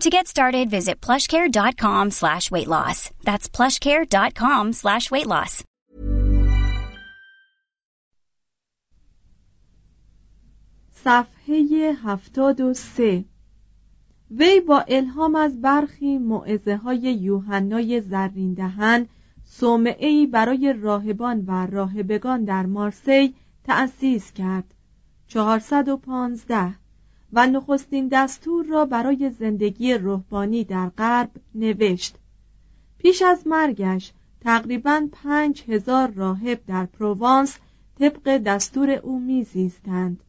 To get started, visit plushcare.com slash weight loss. That's plushcare.com slash weight loss. صفحه هفتاد و سه وی با الهام از برخی معزه های یوحنای زرین دهن صومعهای برای راهبان و راهبگان در مارسی تأسیس کرد 415 و نخستین دستور را برای زندگی روحانی در غرب نوشت. پیش از مرگش تقریبا پنج هزار راهب در پروانس طبق دستور او میزیستند.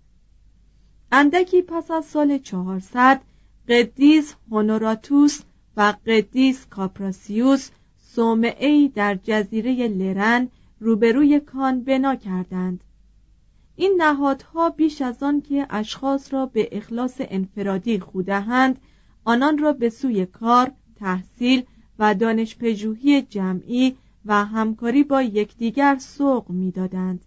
اندکی پس از سال چهارصد قدیس هونوراتوس و قدیس کاپراسیوس صومعهای در جزیره لرن روبروی کان بنا کردند. این نهادها بیش از آن که اشخاص را به اخلاص انفرادی خودهند آنان را به سوی کار تحصیل و دانش پژوهی جمعی و همکاری با یکدیگر سوق می‌دادند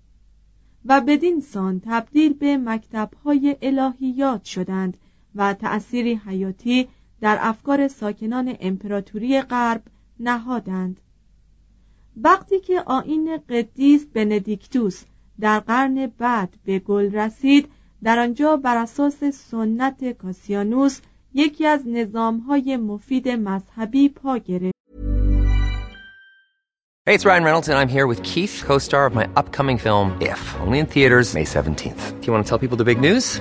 و بدین سان تبدیل به مکتبهای الهیات شدند و تأثیری حیاتی در افکار ساکنان امپراتوری غرب نهادند. وقتی که آین قدیس بندیکتوس در قرن بعد به گل رسید در آنجا بر اساس سنت کاسیانوس یکی از نظامهای مفید مذهبی پا گرفت Hey, it's Ryan Reynolds, and I'm here with Keith, co star of my upcoming film, If, only in theaters, May 17th. Do you want to tell people the big news?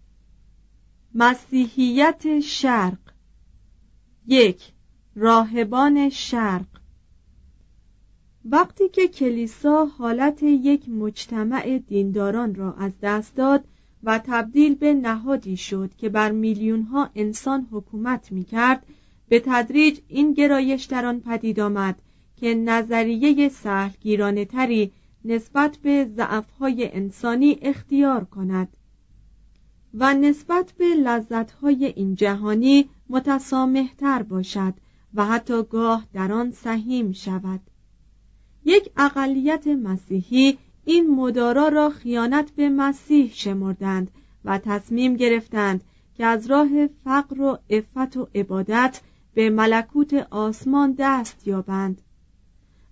مسیحیت شرق. یک راهبان شرق. وقتی که کلیسا حالت یک مجتمع دینداران را از دست داد و تبدیل به نهادی شد که بر میلیون ها انسان حکومت می کرد به تدریج این گرایش در آن پدید آمد که نظریه سهلگیرانه تری نسبت به ضعفهای انسانی اختیار کند. و نسبت به لذتهای این جهانی متسامحتر باشد و حتی گاه در آن سهیم شود. یک اقلیت مسیحی این مدارا را خیانت به مسیح شمردند و تصمیم گرفتند که از راه فقر و عفت و عبادت به ملکوت آسمان دست یابند.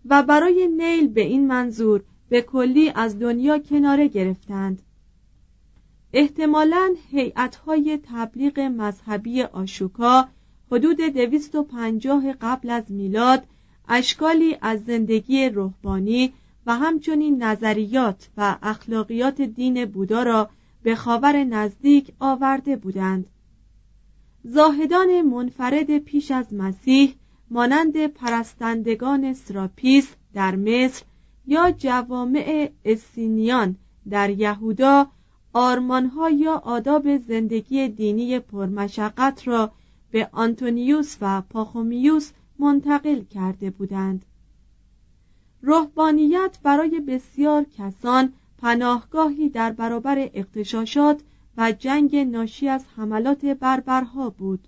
و برای نیل به این منظور به کلی از دنیا کناره گرفتند. احتمالا هیئت‌های تبلیغ مذهبی آشوکا حدود دویست و پنجاه قبل از میلاد اشکالی از زندگی روحانی و همچنین نظریات و اخلاقیات دین بودا را به خاور نزدیک آورده بودند. زاهدان منفرد پیش از مسیح مانند پرستندگان سراپیس در مصر یا جوامع اسینیان در یهودا آرمانها یا آداب زندگی دینی پرمشقت را به آنتونیوس و پاخومیوس منتقل کرده بودند. روحانیت برای بسیار کسان پناهگاهی در برابر اقتشاشات و جنگ ناشی از حملات بربرها بود.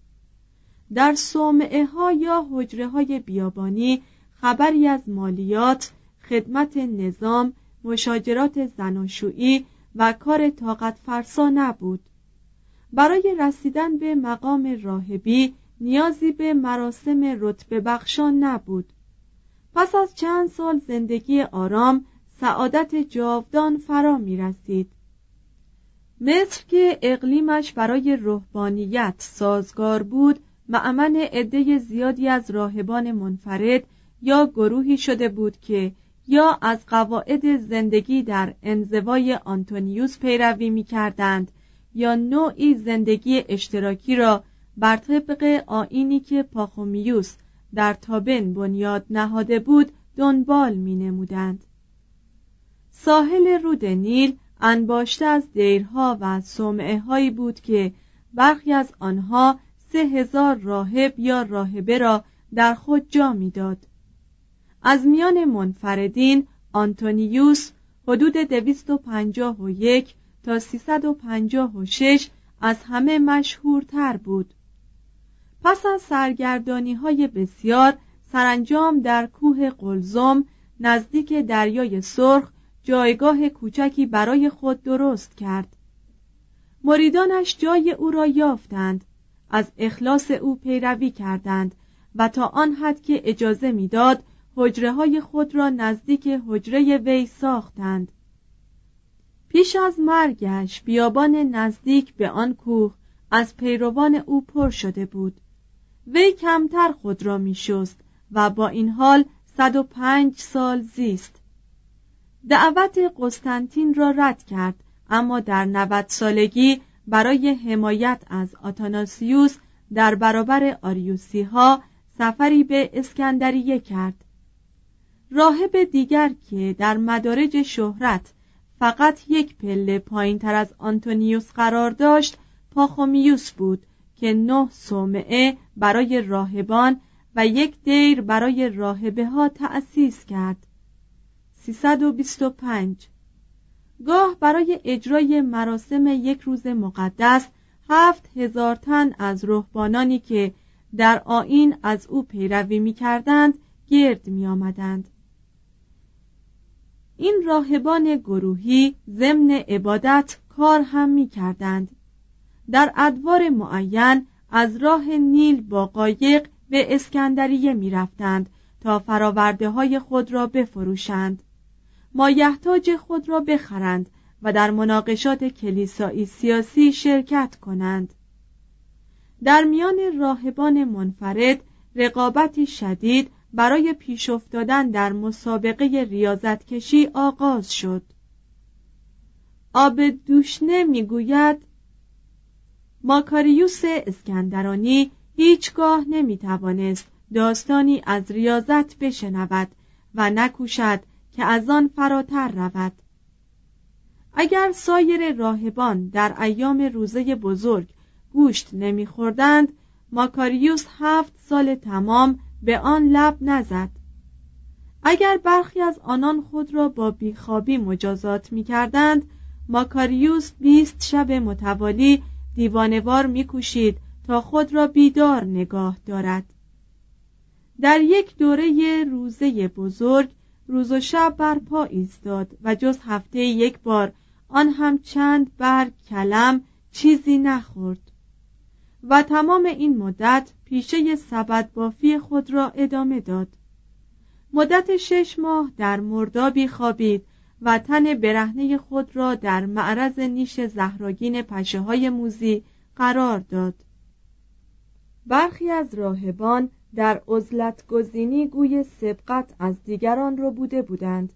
در صومعه ها یا حجره های بیابانی خبری از مالیات خدمت نظام مشاجرات زناشویی و کار طاقت فرسا نبود. برای رسیدن به مقام راهبی نیازی به مراسم رتبه بخشان نبود. پس از چند سال زندگی آرام سعادت جاودان فرا می رسید. مصر که اقلیمش برای روحانیت سازگار بود معمن عده زیادی از راهبان منفرد یا گروهی شده بود که یا از قواعد زندگی در انزوای آنتونیوس پیروی می کردند یا نوعی زندگی اشتراکی را بر طبق آینی که پاخومیوس در تابن بنیاد نهاده بود دنبال می نمودند. ساحل رود نیل انباشته از دیرها و سومعه هایی بود که برخی از آنها سه هزار راهب یا راهبه را در خود جا می‌داد. از میان منفردین آنتونیوس حدود دویست و پنجاه و یک تا سیصد و پنجاه و شش از همه مشهورتر بود. پس از سرگردانی های بسیار سرانجام در کوه قلزم نزدیک دریای سرخ جایگاه کوچکی برای خود درست کرد. مریدانش جای او را یافتند از اخلاص او پیروی کردند و تا آن حد که اجازه می‌داد حجره های خود را نزدیک حجره وی ساختند. پیش از مرگش بیابان نزدیک به آن کوه از پیروان او پر شده بود. وی کمتر خود را می شست و با این حال صد و پنج سال زیست. دعوت قسطنطین را رد کرد اما در نوت سالگی برای حمایت از آتاناسیوس در برابر آریوسی ها سفری به اسکندریه کرد. راهب دیگر که در مدارج شهرت فقط یک پله پایین تر از آنتونیوس قرار داشت پاخومیوس بود که نه صومعه برای راهبان و یک دیر برای راهبه ها تأسیس کرد 325 گاه برای اجرای مراسم یک روز مقدس هفت هزار تن از رهبانانی که در آین از او پیروی می کردند گرد می آمدند. این راهبان گروهی ضمن عبادت کار هم می کردند. در ادوار معین از راه نیل با قایق به اسکندریه می رفتند تا فراورده های خود را بفروشند مایحتاج خود را بخرند و در مناقشات کلیسایی سیاسی شرکت کنند در میان راهبان منفرد رقابتی شدید برای پیش افتادن در مسابقه ریاضت کشی آغاز شد. آب دوشنه می‌گوید ماکاریوس اسکندرانی هیچگاه نمی‌توانست داستانی از ریاضت بشنود و نکوشد که از آن فراتر رود. اگر سایر راهبان در ایام روزه بزرگ گوشت نمیخوردند ماکاریوس هفت سال تمام به آن لب نزد. اگر برخی از آنان خود را با بیخوابی مجازات می کردند ماکاریوس بیست شب متوالی دیوانوار میکوشید تا خود را بیدار نگاه دارد. در یک دوره روزه بزرگ روز و شب برپا ایستاد و جز هفته یک بار آن هم چند برگ کلم چیزی نخورد. و تمام این مدت پیشه سبد بافی خود را ادامه داد. مدت شش ماه در مردابی خوابید و تن برهنه خود را در معرض نیش زهراگین پشه های موزی قرار داد. برخی از راهبان در عزلت گزینی گوی سبقت از دیگران رو بوده بودند.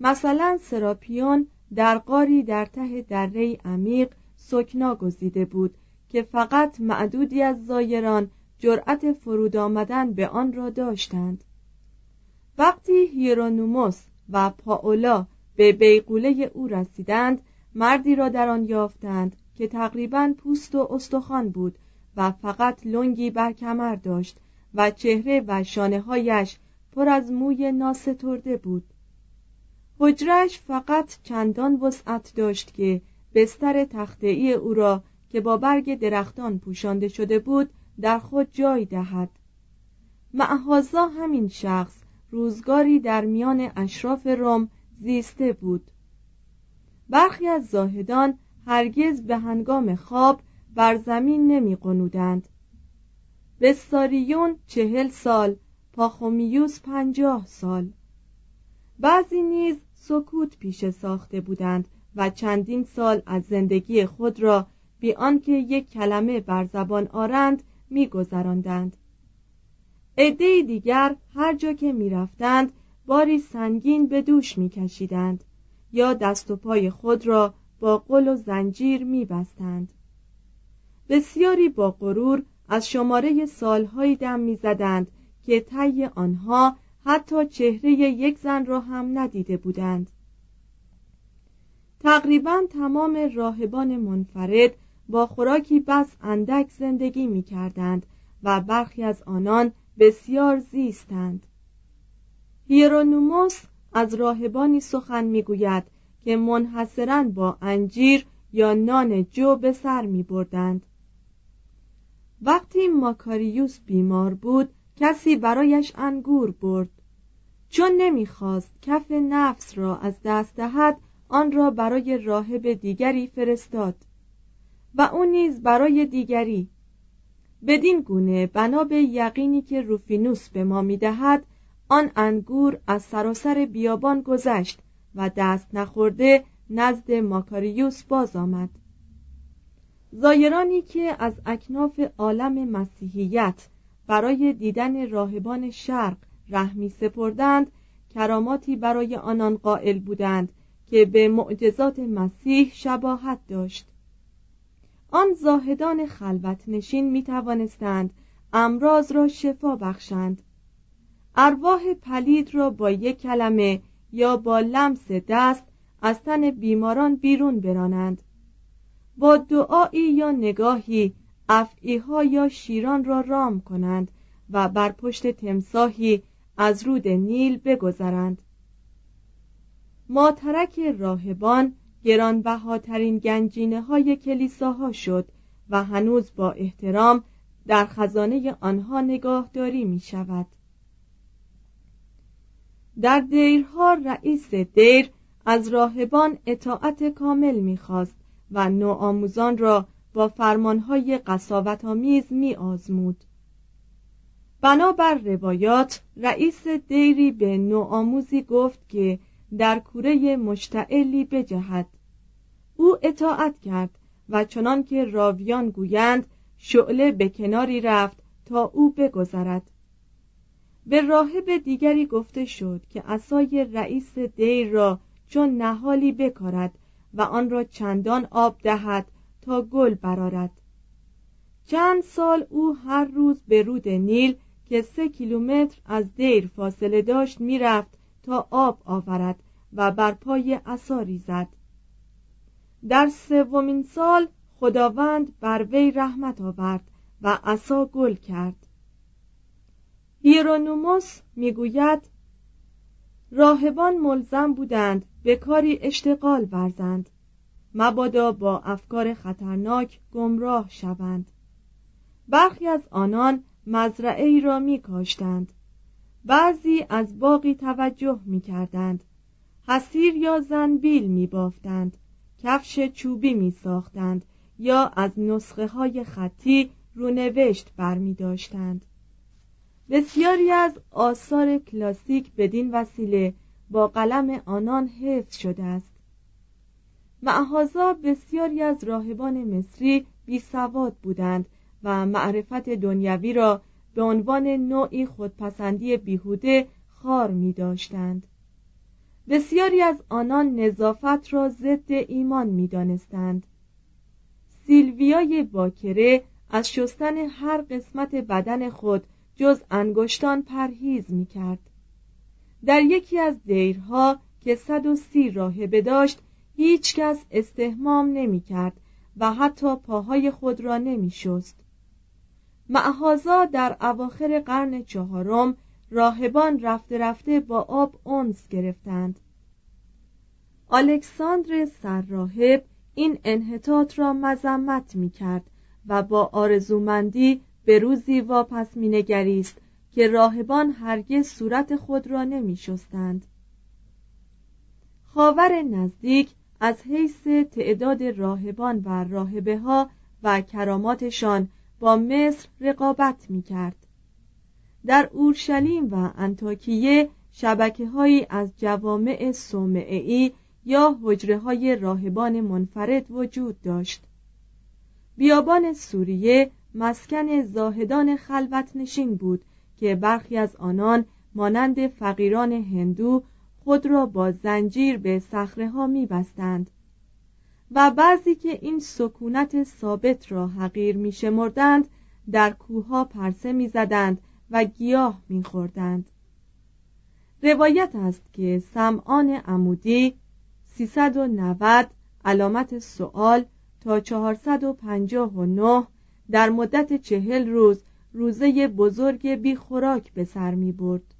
مثلا سراپیون در قاری در ته دره عمیق سکنا گزیده بود که فقط معدودی از زایران جرأت فرود آمدن به آن را داشتند. وقتی هیرونوموس و پاولا به بیقوله او رسیدند مردی را در آن یافتند که تقریبا پوست و استخوان بود و فقط لنگی بر کمر داشت و چهره و شانه هایش پر از موی ناسترده بود. حجرش فقط چندان وسعت داشت که بستر تخته او را که با برگ درختان پوشانده شده بود در خود جای دهد. معهازا همین شخص روزگاری در میان اشراف روم زیسته بود. برخی از زاهدان هرگز به هنگام خواب بر زمین نمی قنودند. بساریون چهل سال پاخومیوس پنجاه سال. بعضی نیز سکوت پیش ساخته بودند و چندین سال از زندگی خود را بی آنکه یک کلمه بر زبان آرند میگذراندند. عده دیگر هر جا که می‌رفتند باری سنگین به دوش میکشیدند یا دست و پای خود را با قل و زنجیر میبستند. بسیاری با غرور از شماره سالهایی دم می‌زدند که طی آنها حتی چهره یک زن را هم ندیده بودند. تقریبا تمام راهبان منفرد با خوراکی بس اندک زندگی می کردند و برخی از آنان بسیار زیستند. هیرونوموس از راهبانی سخن می‌گوید که منحصرا با انجیر یا نان جو به سر می بردند. وقتی ماکاریوس بیمار بود کسی برایش انگور برد. چون نمی‌خواست کف نفس را از دست دهد آن را برای راهب دیگری فرستاد. و او نیز برای دیگری. بدین گونه بنا به یقینی که روفینوس به ما می‌دهد آن انگور از سراسر بیابان گذشت و دست نخورده نزد ماکاریوس باز آمد. زایرانی که از اکناف عالم مسیحیت برای دیدن راهبان شرق رحمی سپردند کراماتی برای آنان قائل بودند که به معجزات مسیح شباهت داشت. آن زاهدان خلوت نشین می توانستند امراض را شفا بخشند. ارواح پلید را با یک کلمه یا با لمس دست از تن بیماران بیرون برانند. با دعایی یا نگاهی افعیها یا شیران را رام کنند و بر پشت تمساهی از رود نیل بگذرند. ماترک راهبان گرانبهاترین گنجینه های کلیساها شد و هنوز با احترام در خزانه آنها نگاهداری می شود در دیرها رئیس دیر از راهبان اطاعت کامل می‌خواست و نوآموزان را با فرمانهای قصاوت آمیز می آزمود. بنابر روایات رئیس دیری به نوآموزی گفت که در کوره مشتعلی بجهد. او اطاعت کرد و چنان که راویان گویند شعله به کناری رفت تا او بگذرد. به راهب دیگری گفته شد که اسای رئیس دیر را چون نهالی بکارد و آن را چندان آب دهد تا گل برارد چند سال او هر روز به رود نیل که سه کیلومتر از دیر فاصله داشت می‌رفت تا آب آورد و بر پای عصا ریزد در سومین سال خداوند بر وی رحمت آورد و عصا گل کرد. هیرونوموس می‌گوید راهبان ملزم بودند به کاری اشتغال ورزند. مبادا با افکار خطرناک گمراه شوند. برخی از آنان مزرعه ای را می کاشتند بعضی از باقی توجه می کردند حسیر یا زنبیل می بافتند کفش چوبی می ساختند یا از نسخه های خطی رونوشت بر می داشتند بسیاری از آثار کلاسیک بدین وسیله با قلم آنان حفظ شده است. معهازا بسیاری از راهبان مصری بی سواد بودند و معرفت دنیوی را به عنوان نوعی خودپسندی بیهوده خار می داشتند. بسیاری از آنان نظافت را ضد ایمان می دانستند. سیلویای باکره از شستن هر قسمت بدن خود جز انگشتان پرهیز می کرد. در یکی از دیرها که صد و سی راهبه داشت هیچ کس استهمام نمی کرد و حتی پاهای خود را نمی شست. معهازا در اواخر قرن چهارم راهبان رفته رفته با آب اونس گرفتند الکساندر سرراهب این انحطاط را مذمت می کرد و با آرزومندی به روزی واپس می نگریست که راهبان هرگز صورت خود را نمی شستند. خاور نزدیک از حیث تعداد راهبان و راهبه ها و کراماتشان با مصر رقابت می کرد. در اورشلیم و انتاکیه شبکه هایی از جوامع ای یا حجره های راهبان منفرد وجود داشت. بیابان سوریه مسکن زاهدان خلوت نشین بود که برخی از آنان مانند فقیران هندو خود را با زنجیر به صخره ها می بستند. و بعضی که این سکونت ثابت را حقیر می شمردند در کوها پرسه می زدند و گیاه می خوردند. روایت است که سمعان عمودی 390 علامت سوال تا 459 در مدت چهل روز روزه بزرگ بی خوراک به سر می برد.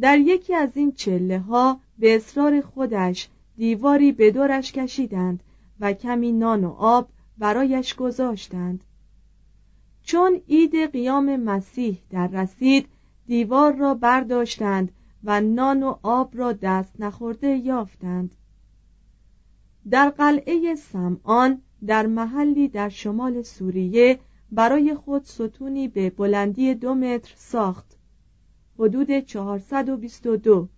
در یکی از این چله ها به اصرار خودش دیواری به دورش کشیدند و کمی نان و آب برایش گذاشتند. چون عید قیام مسیح در رسید دیوار را برداشتند و نان و آب را دست نخورده یافتند. در قلعه سمعان در محلی در شمال سوریه برای خود ستونی به بلندی دو متر ساخت. حدود 422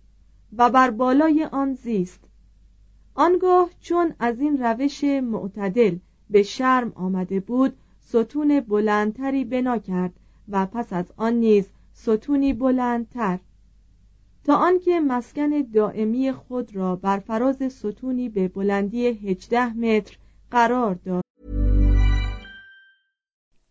و بر بالای آن زیست. آنگاه چون از این روش معتدل به شرم آمده بود ستون بلندتری بنا کرد و پس از آن نیز ستونی بلندتر. تا آنکه مسکن دائمی خود را بر فراز ستونی به بلندی 18 متر قرار داد.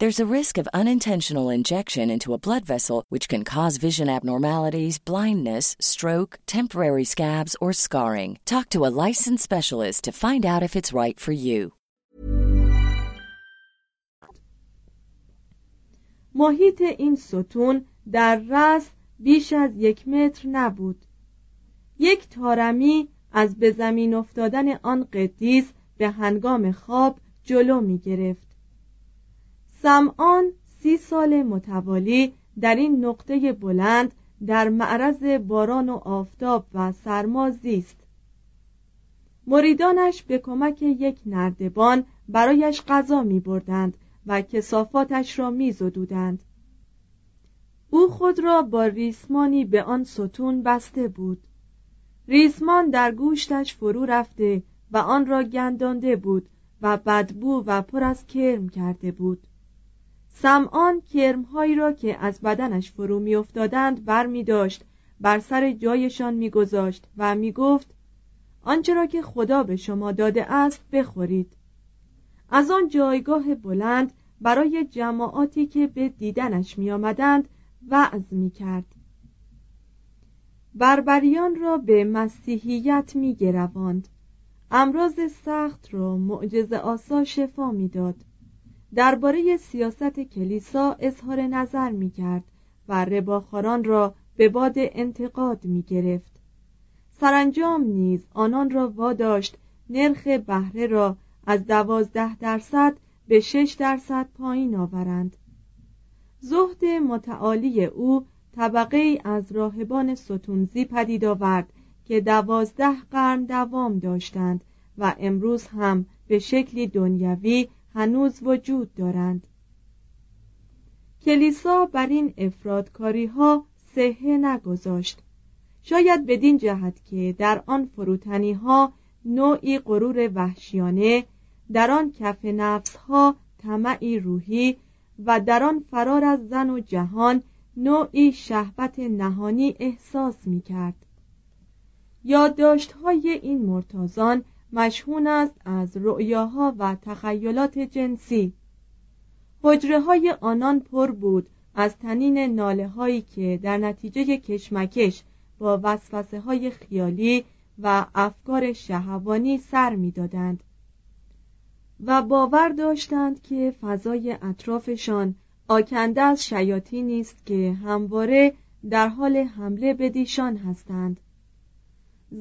There's a risk of unintentional injection into a blood vessel, which can cause vision abnormalities, blindness, stroke, temporary scabs, or scarring. Talk to a licensed specialist to find out if it's right for you. محیط این ستون در رس بیش از یک متر نبود. یک تارمی از به زمین افتادن آن قدیس به هنگام خواب جلو می گرفت. سمعان سی سال متوالی در این نقطه بلند در معرض باران و آفتاب و سرما زیست مریدانش به کمک یک نردبان برایش غذا می بردند و کسافاتش را می زدودند. او خود را با ریسمانی به آن ستون بسته بود. ریسمان در گوشتش فرو رفته و آن را گندانده بود و بدبو و پر از کرم کرده بود. سمعان کرمهایی را که از بدنش فرو میافتادند بر می داشت بر سر جایشان میگذاشت و می‌گفت آنچه را که خدا به شما داده است بخورید. از آن جایگاه بلند برای جماعاتی که به دیدنش می آمدند وعظ می کرد بربریان را به مسیحیت می گرواند امراض سخت را معجز آسا شفا می‌داد. درباره سیاست کلیسا اظهار نظر می کرد و رباخاران را به باد انتقاد می گرفت سرانجام نیز آنان را واداشت نرخ بهره را از دوازده درصد به شش درصد پایین آورند. زهد متعالی او طبقه از راهبان ستونزی پدید آورد که دوازده قرن دوام داشتند و امروز هم به شکلی دنیوی هنوز وجود دارند. کلیسا بر این افرادکاری ها صحه نگذاشت. شاید بدین جهت که در آن فروتنی ها نوعی غرور وحشیانه در آن کف نفس ها طمعی روحی و در آن فرار از زن و جهان نوعی شهوت نهانی احساس می کرد یادداشت های این مرتازان مشهون است از رؤیاها و تخیلات جنسی. حجره های آنان پر بود از تنین ناله هایی که در نتیجه کشمکش با وسوسه های خیالی و افکار شهوانی سر می‌دادند و باور داشتند که فضای اطرافشان آکنده از شیاطی نیست که همواره در حال حمله به دیشان هستند.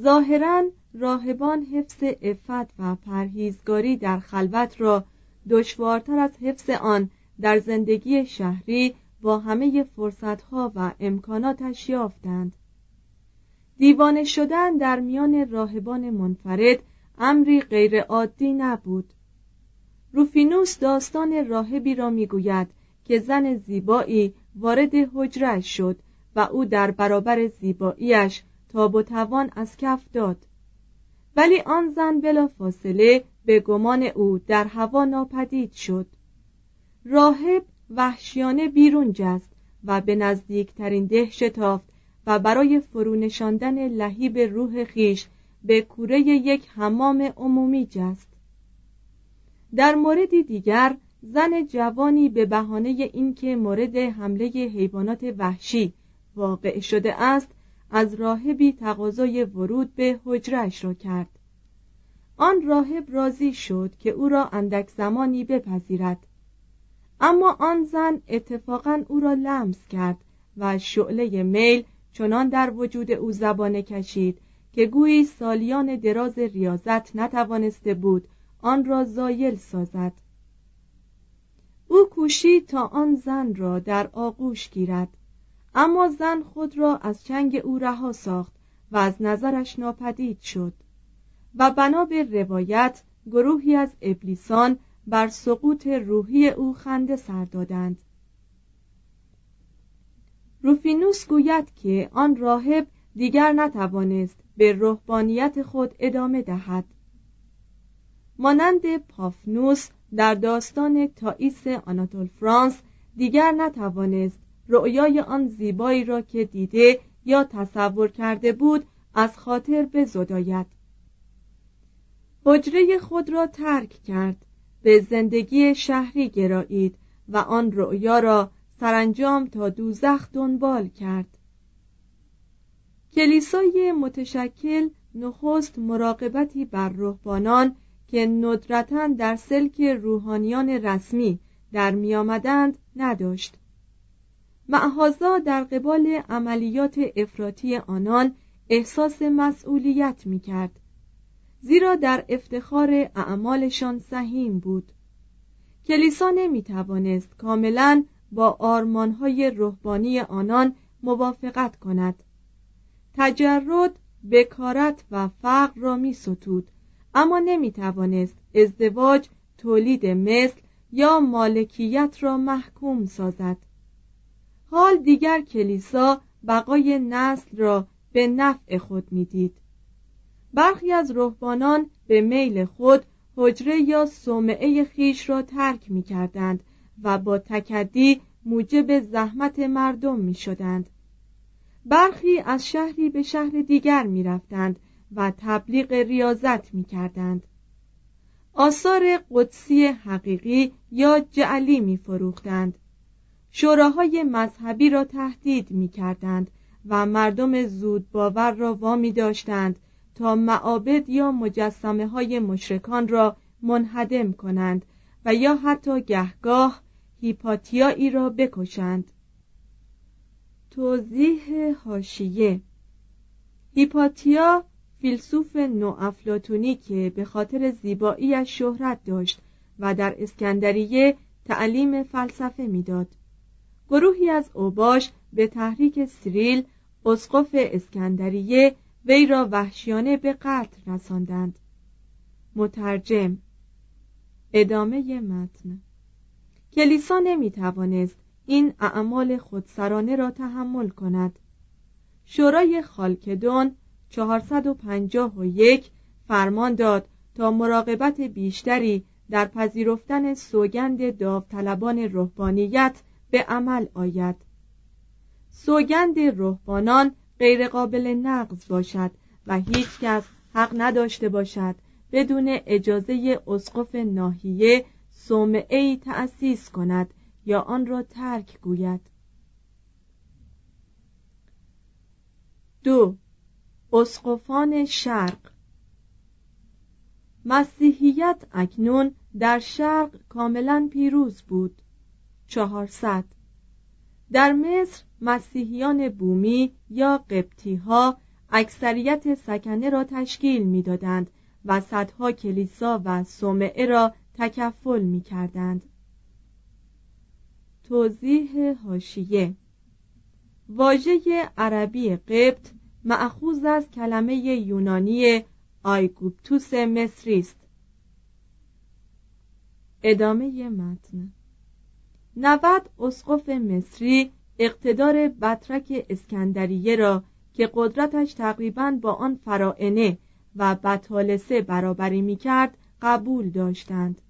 ظاهرا راهبان حفظ عفت و پرهیزگاری در خلوت را دشوارتر از حفظ آن در زندگی شهری با همه فرصتها و امکاناتش یافتند. دیوانه شدن در میان راهبان منفرد امری غیرعادی نبود. روفینوس داستان راهبی را می‌گوید که زن زیبایی وارد حجرش شد و او در برابر زیباییش تاب و توان از کف داد. ولی آن زن بلا فاصله به گمان او در هوا ناپدید شد. راهب وحشیانه بیرون جست و به نزدیکترین ده شتافت و برای فرونشاندن لهیب روح خیش به کوره یک حمام عمومی جست. در موردی دیگر زن جوانی به بهانه اینکه مورد حمله حیوانات وحشی واقع شده است از راهبی تقاضای ورود به حجرش را کرد. آن راهب راضی شد که او را اندک زمانی بپذیرد. اما آن زن اتفاقا او را لمس کرد و شعله میل چنان در وجود او زبانه کشید که گویی سالیان دراز ریاضت نتوانسته بود آن را زایل سازد. او کوشید تا آن زن را در آغوش گیرد. اما زن خود را از چنگ او رها ساخت و از نظرش ناپدید شد و بنا به روایت گروهی از ابلیسان بر سقوط روحی او خنده سر دادند. روفینوس گوید که آن راهب دیگر نتوانست به روحانیت خود ادامه دهد. مانند پافنوس در داستان تائیس آناتول فرانس دیگر نتوانست رؤیای آن زیبایی را که دیده یا تصور کرده بود از خاطر بزداید حجره خود را ترک کرد به زندگی شهری گرایید و آن رؤیا را سرانجام تا دوزخ دنبال کرد. کلیسای متشکل نخست مراقبتی بر روحانان که ندرتا در سلک روحانیان رسمی در میآمدند نداشت. معهازا در قبال عملیات افراطی آنان احساس مسئولیت می کرد زیرا در افتخار اعمالشان سهیم بود. کلیسا نمی توانست کاملا با آرمانهای روحانی آنان موافقت کند. تجرد بکارت و فقر را می ستود اما نمی توانست ازدواج تولید مثل یا مالکیت را محکوم سازد. حال دیگر کلیسا بقای نسل را به نفع خود می‌دید برخی از رهبانان به میل خود حجره یا صومعه خیش را ترک می کردند و با تکدی موجب زحمت مردم می شدند. برخی از شهری به شهر دیگر می رفتند و تبلیغ ریاضت می کردند. آثار قدسی حقیقی یا جعلی می فروختند شوراهای مذهبی را تهدید می کردند و مردم زود باور را وامی داشتند تا معابد یا مجسمه های مشرکان را منهدم کنند و یا حتی گهگاه هیپاتیایی را بکشند توضیح هاشیه هیپاتیا فیلسوف نوافلاتونی که به خاطر زیباییش شهرت داشت و در اسکندریه تعلیم فلسفه می‌داد. گروهی از اوباش به تحریک سیریل اسقف اسکندریه وی را وحشیانه به قتل رساندند. مترجم ادامه متن. کلیسا نمی توانست این اعمال خودسرانه را تحمل کند. شورای خالکدون 451 فرمان داد تا مراقبت بیشتری در پذیرفتن سوگند داوطلبان رهبانیت به عمل آید. سوگند رهبانان غیرقابل نقض باشد و هیچ کس حق نداشته باشد بدون اجازه اسقف ناحیه صومعه تأسیس کند یا آن را ترک گوید. دو. اسقفان شرق. مسیحیت اکنون در شرق کاملا پیروز بود. چهارصد. در مصر مسیحیان بومی یا قبطی ها اکثریت سکنه را تشکیل می‌دادند و صدها کلیسا و صومعه را تکفل می کردند. توضیح هاشیه واژه عربی قبط معخوز از کلمه یونانی آیگوپتوس مصری است. ادامه متن. نود اسقف مصری اقتدار بطرک اسکندریه را که قدرتش تقریبا با آن فرائنه و بطالسه برابری می کرد قبول داشتند.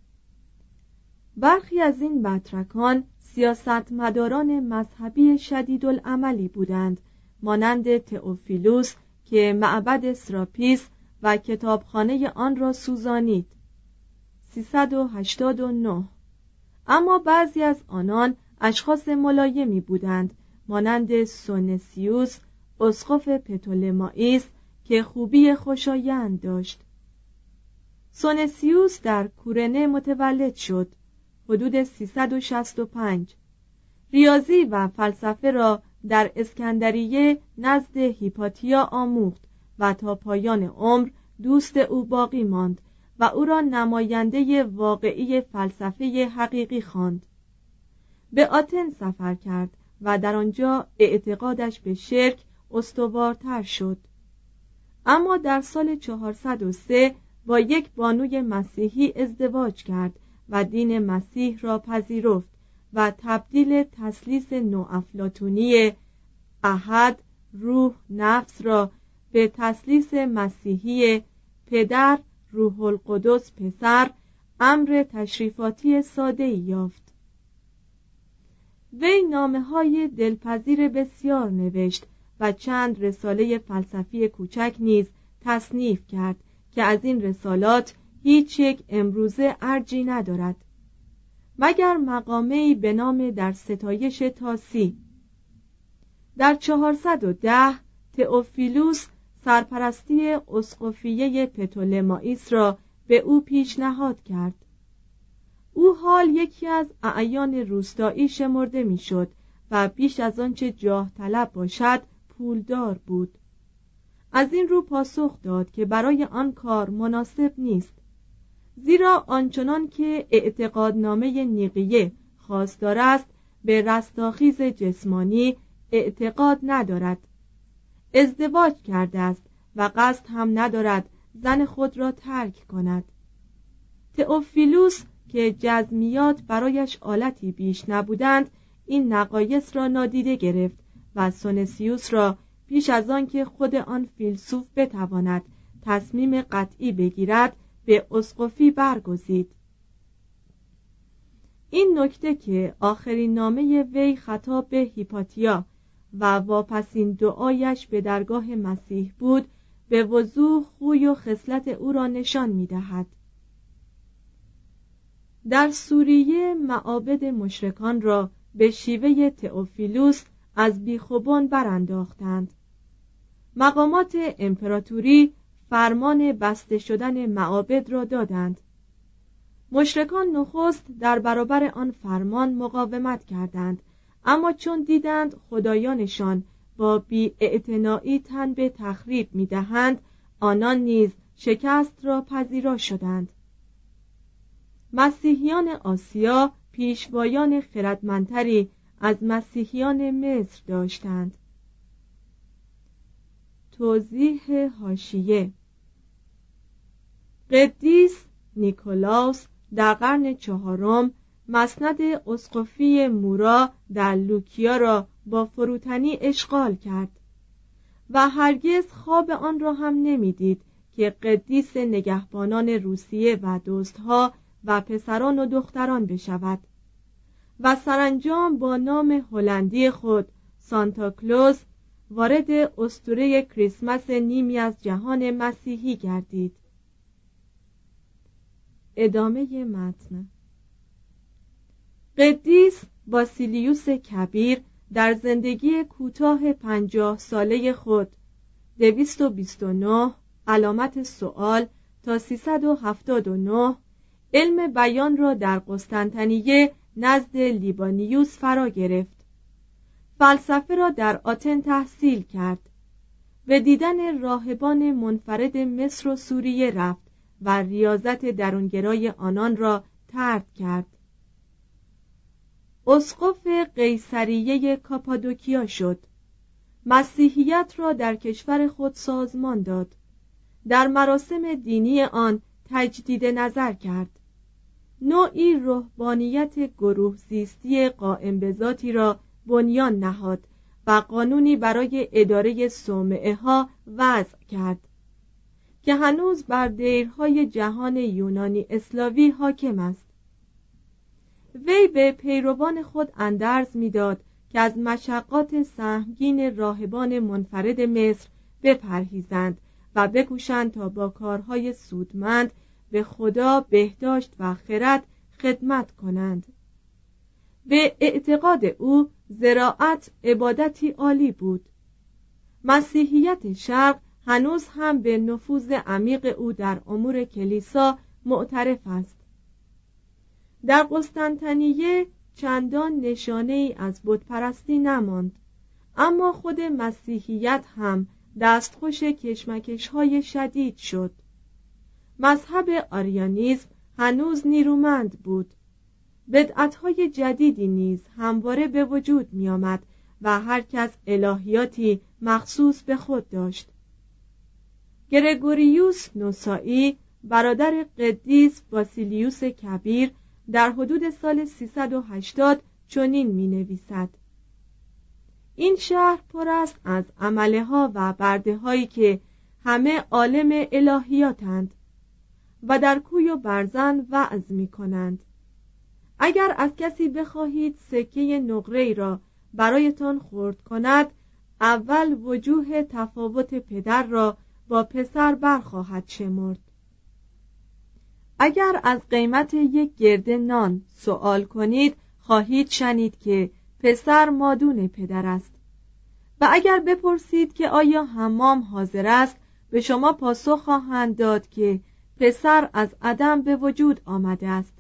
برخی از این بطرکان سیاستمداران مذهبی شدید العملی بودند مانند تئوفیلوس که معبد سراپیس و کتابخانه آن را سوزانید. 389 اما بعضی از آنان اشخاص ملایمی بودند مانند سونسیوس اسقف پتولمائیس که خوبی خوشایند داشت. سونسیوس در کورنه متولد شد حدود 365 ریاضی و فلسفه را در اسکندریه نزد هیپاتیا آموخت و تا پایان عمر دوست او باقی ماند. و او را نماینده واقعی فلسفه حقیقی خواند. به آتن سفر کرد و در آنجا اعتقادش به شرک استوارتر شد اما در سال 403 با یک بانوی مسیحی ازدواج کرد و دین مسیح را پذیرفت و تبدیل تسلیس نوافلاتونی احد روح نفس را به تسلیس مسیحی پدر روح القدس پسر امر تشریفاتی ساده یافت. وی نامه های دلپذیر بسیار نوشت و چند رساله فلسفی کوچک نیز تصنیف کرد که از این رسالات هیچ یک امروزه ارجی ندارد. مگر مقامه به نام در ستایش تاسی. در 410 تئوفیلوس سرپرستی اسقفیه پتولمائیس را به او پیشنهاد کرد. او حال یکی از اعیان روستایی شمرده می‌شد و بیش از آنچه جاه طلب باشد پولدار بود. از این رو پاسخ داد که برای آن کار مناسب نیست زیرا آنچنان که اعتقادنامه نیقیه خواستار است به رستاخیز جسمانی اعتقاد ندارد. ازدواج کرده است و قصد هم ندارد زن خود را ترک کند. تئوفیلوس که جزمیات برایش آلتی بیش نبودند این نقایص را نادیده گرفت و سونسیوس را پیش از آن که خود آن فیلسوف بتواند تصمیم قطعی بگیرد به اسقفی برگزید. این نکته که آخرین نامه وی خطاب به هیپاتیا و واپسین دعایش به درگاه مسیح بود به وضوح خوی و خصلت او را نشان می دهد. در سوریه معابد مشرکان را به شیوه تئوفیلوس از بیخوبان برانداختند مقامات امپراتوری فرمان بسته شدن معابد را دادند مشرکان نخست در برابر آن فرمان مقاومت کردند اما چون دیدند خدایانشان با بی تن به تخریب می دهند آنان نیز شکست را پذیرا شدند. مسیحیان آسیا پیشوایان خردمندتری از مسیحیان مصر داشتند. توضیح هاشیه قدیس نیکولاوس در قرن چهارم مسند اسقفی مورا در لوکیا را با فروتنی اشغال کرد و هرگز خواب آن را هم نمی‌دید که قدیس نگهبانان روسیه و دوستها و پسران و دختران بشود و سرانجام با نام هلندی خود سانتا کلوز وارد استوره کریسمس نیمی از جهان مسیحی گردید. ادامه متن. قدیس باسیلیوس کبیر در زندگی کوتاه پنجاه ساله خود. دویست و بیست و نه علامت سوال تا سیصد و هفتاد و نه علم بیان را در قسطنطنیه نزد لیبانیوس فرا گرفت. فلسفه را در آتن تحصیل کرد. به دیدن راهبان منفرد مصر و سوریه رفت و ریاضت درونگرای آنان را ترد کرد. اسقف قیصریه کاپادوکیا شد. مسیحیت را در کشور خود سازمان داد. در مراسم دینی آن تجدید نظر کرد. نوعی روحانیت گروه زیستی قائم به ذاتی را بنیان نهاد و قانونی برای اداره صومعه ها وضع کرد. که هنوز بر دیرهای جهان یونانی اسلاوی حاکم است. وی به پیروان خود اندرز می‌داد که از مشقات سهمگین راهبان منفرد مصر بپرهیزند و بکوشند تا با کارهای سودمند به خدا بهداشت و خرد خدمت کنند. به اعتقاد او زراعت عبادتی عالی بود. مسیحیت شرق هنوز هم به نفوذ عمیق او در امور کلیسا معترف است. در قسطنطنیه چندان نشانه ای از بتپرستی نماند. اما خود مسیحیت هم دستخوش کشمکش های شدید شد. مذهب آریانیزم هنوز نیرومند بود. بدعتهای جدیدی نیز همواره به وجود می آمد و هر کس الهیاتی مخصوص به خود داشت. گرگوریوس نوسایی برادر قدیس باسیلیوس کبیر در حدود سال 380 چنین می نویسد این شهر پر است از عمله ها و برده هایی که همه عالم الهیاتند و در کوی و برزن وعظ می کنند اگر از کسی بخواهید سکه نقره را برایتان خورد کند اول وجوه تفاوت پدر را با پسر برخواهد شمرد. اگر از قیمت یک گرده نان سوال کنید خواهید شنید که پسر مادون پدر است. و اگر بپرسید که آیا حمام حاضر است به شما پاسخ خواهند داد که پسر از عدم به وجود آمده است.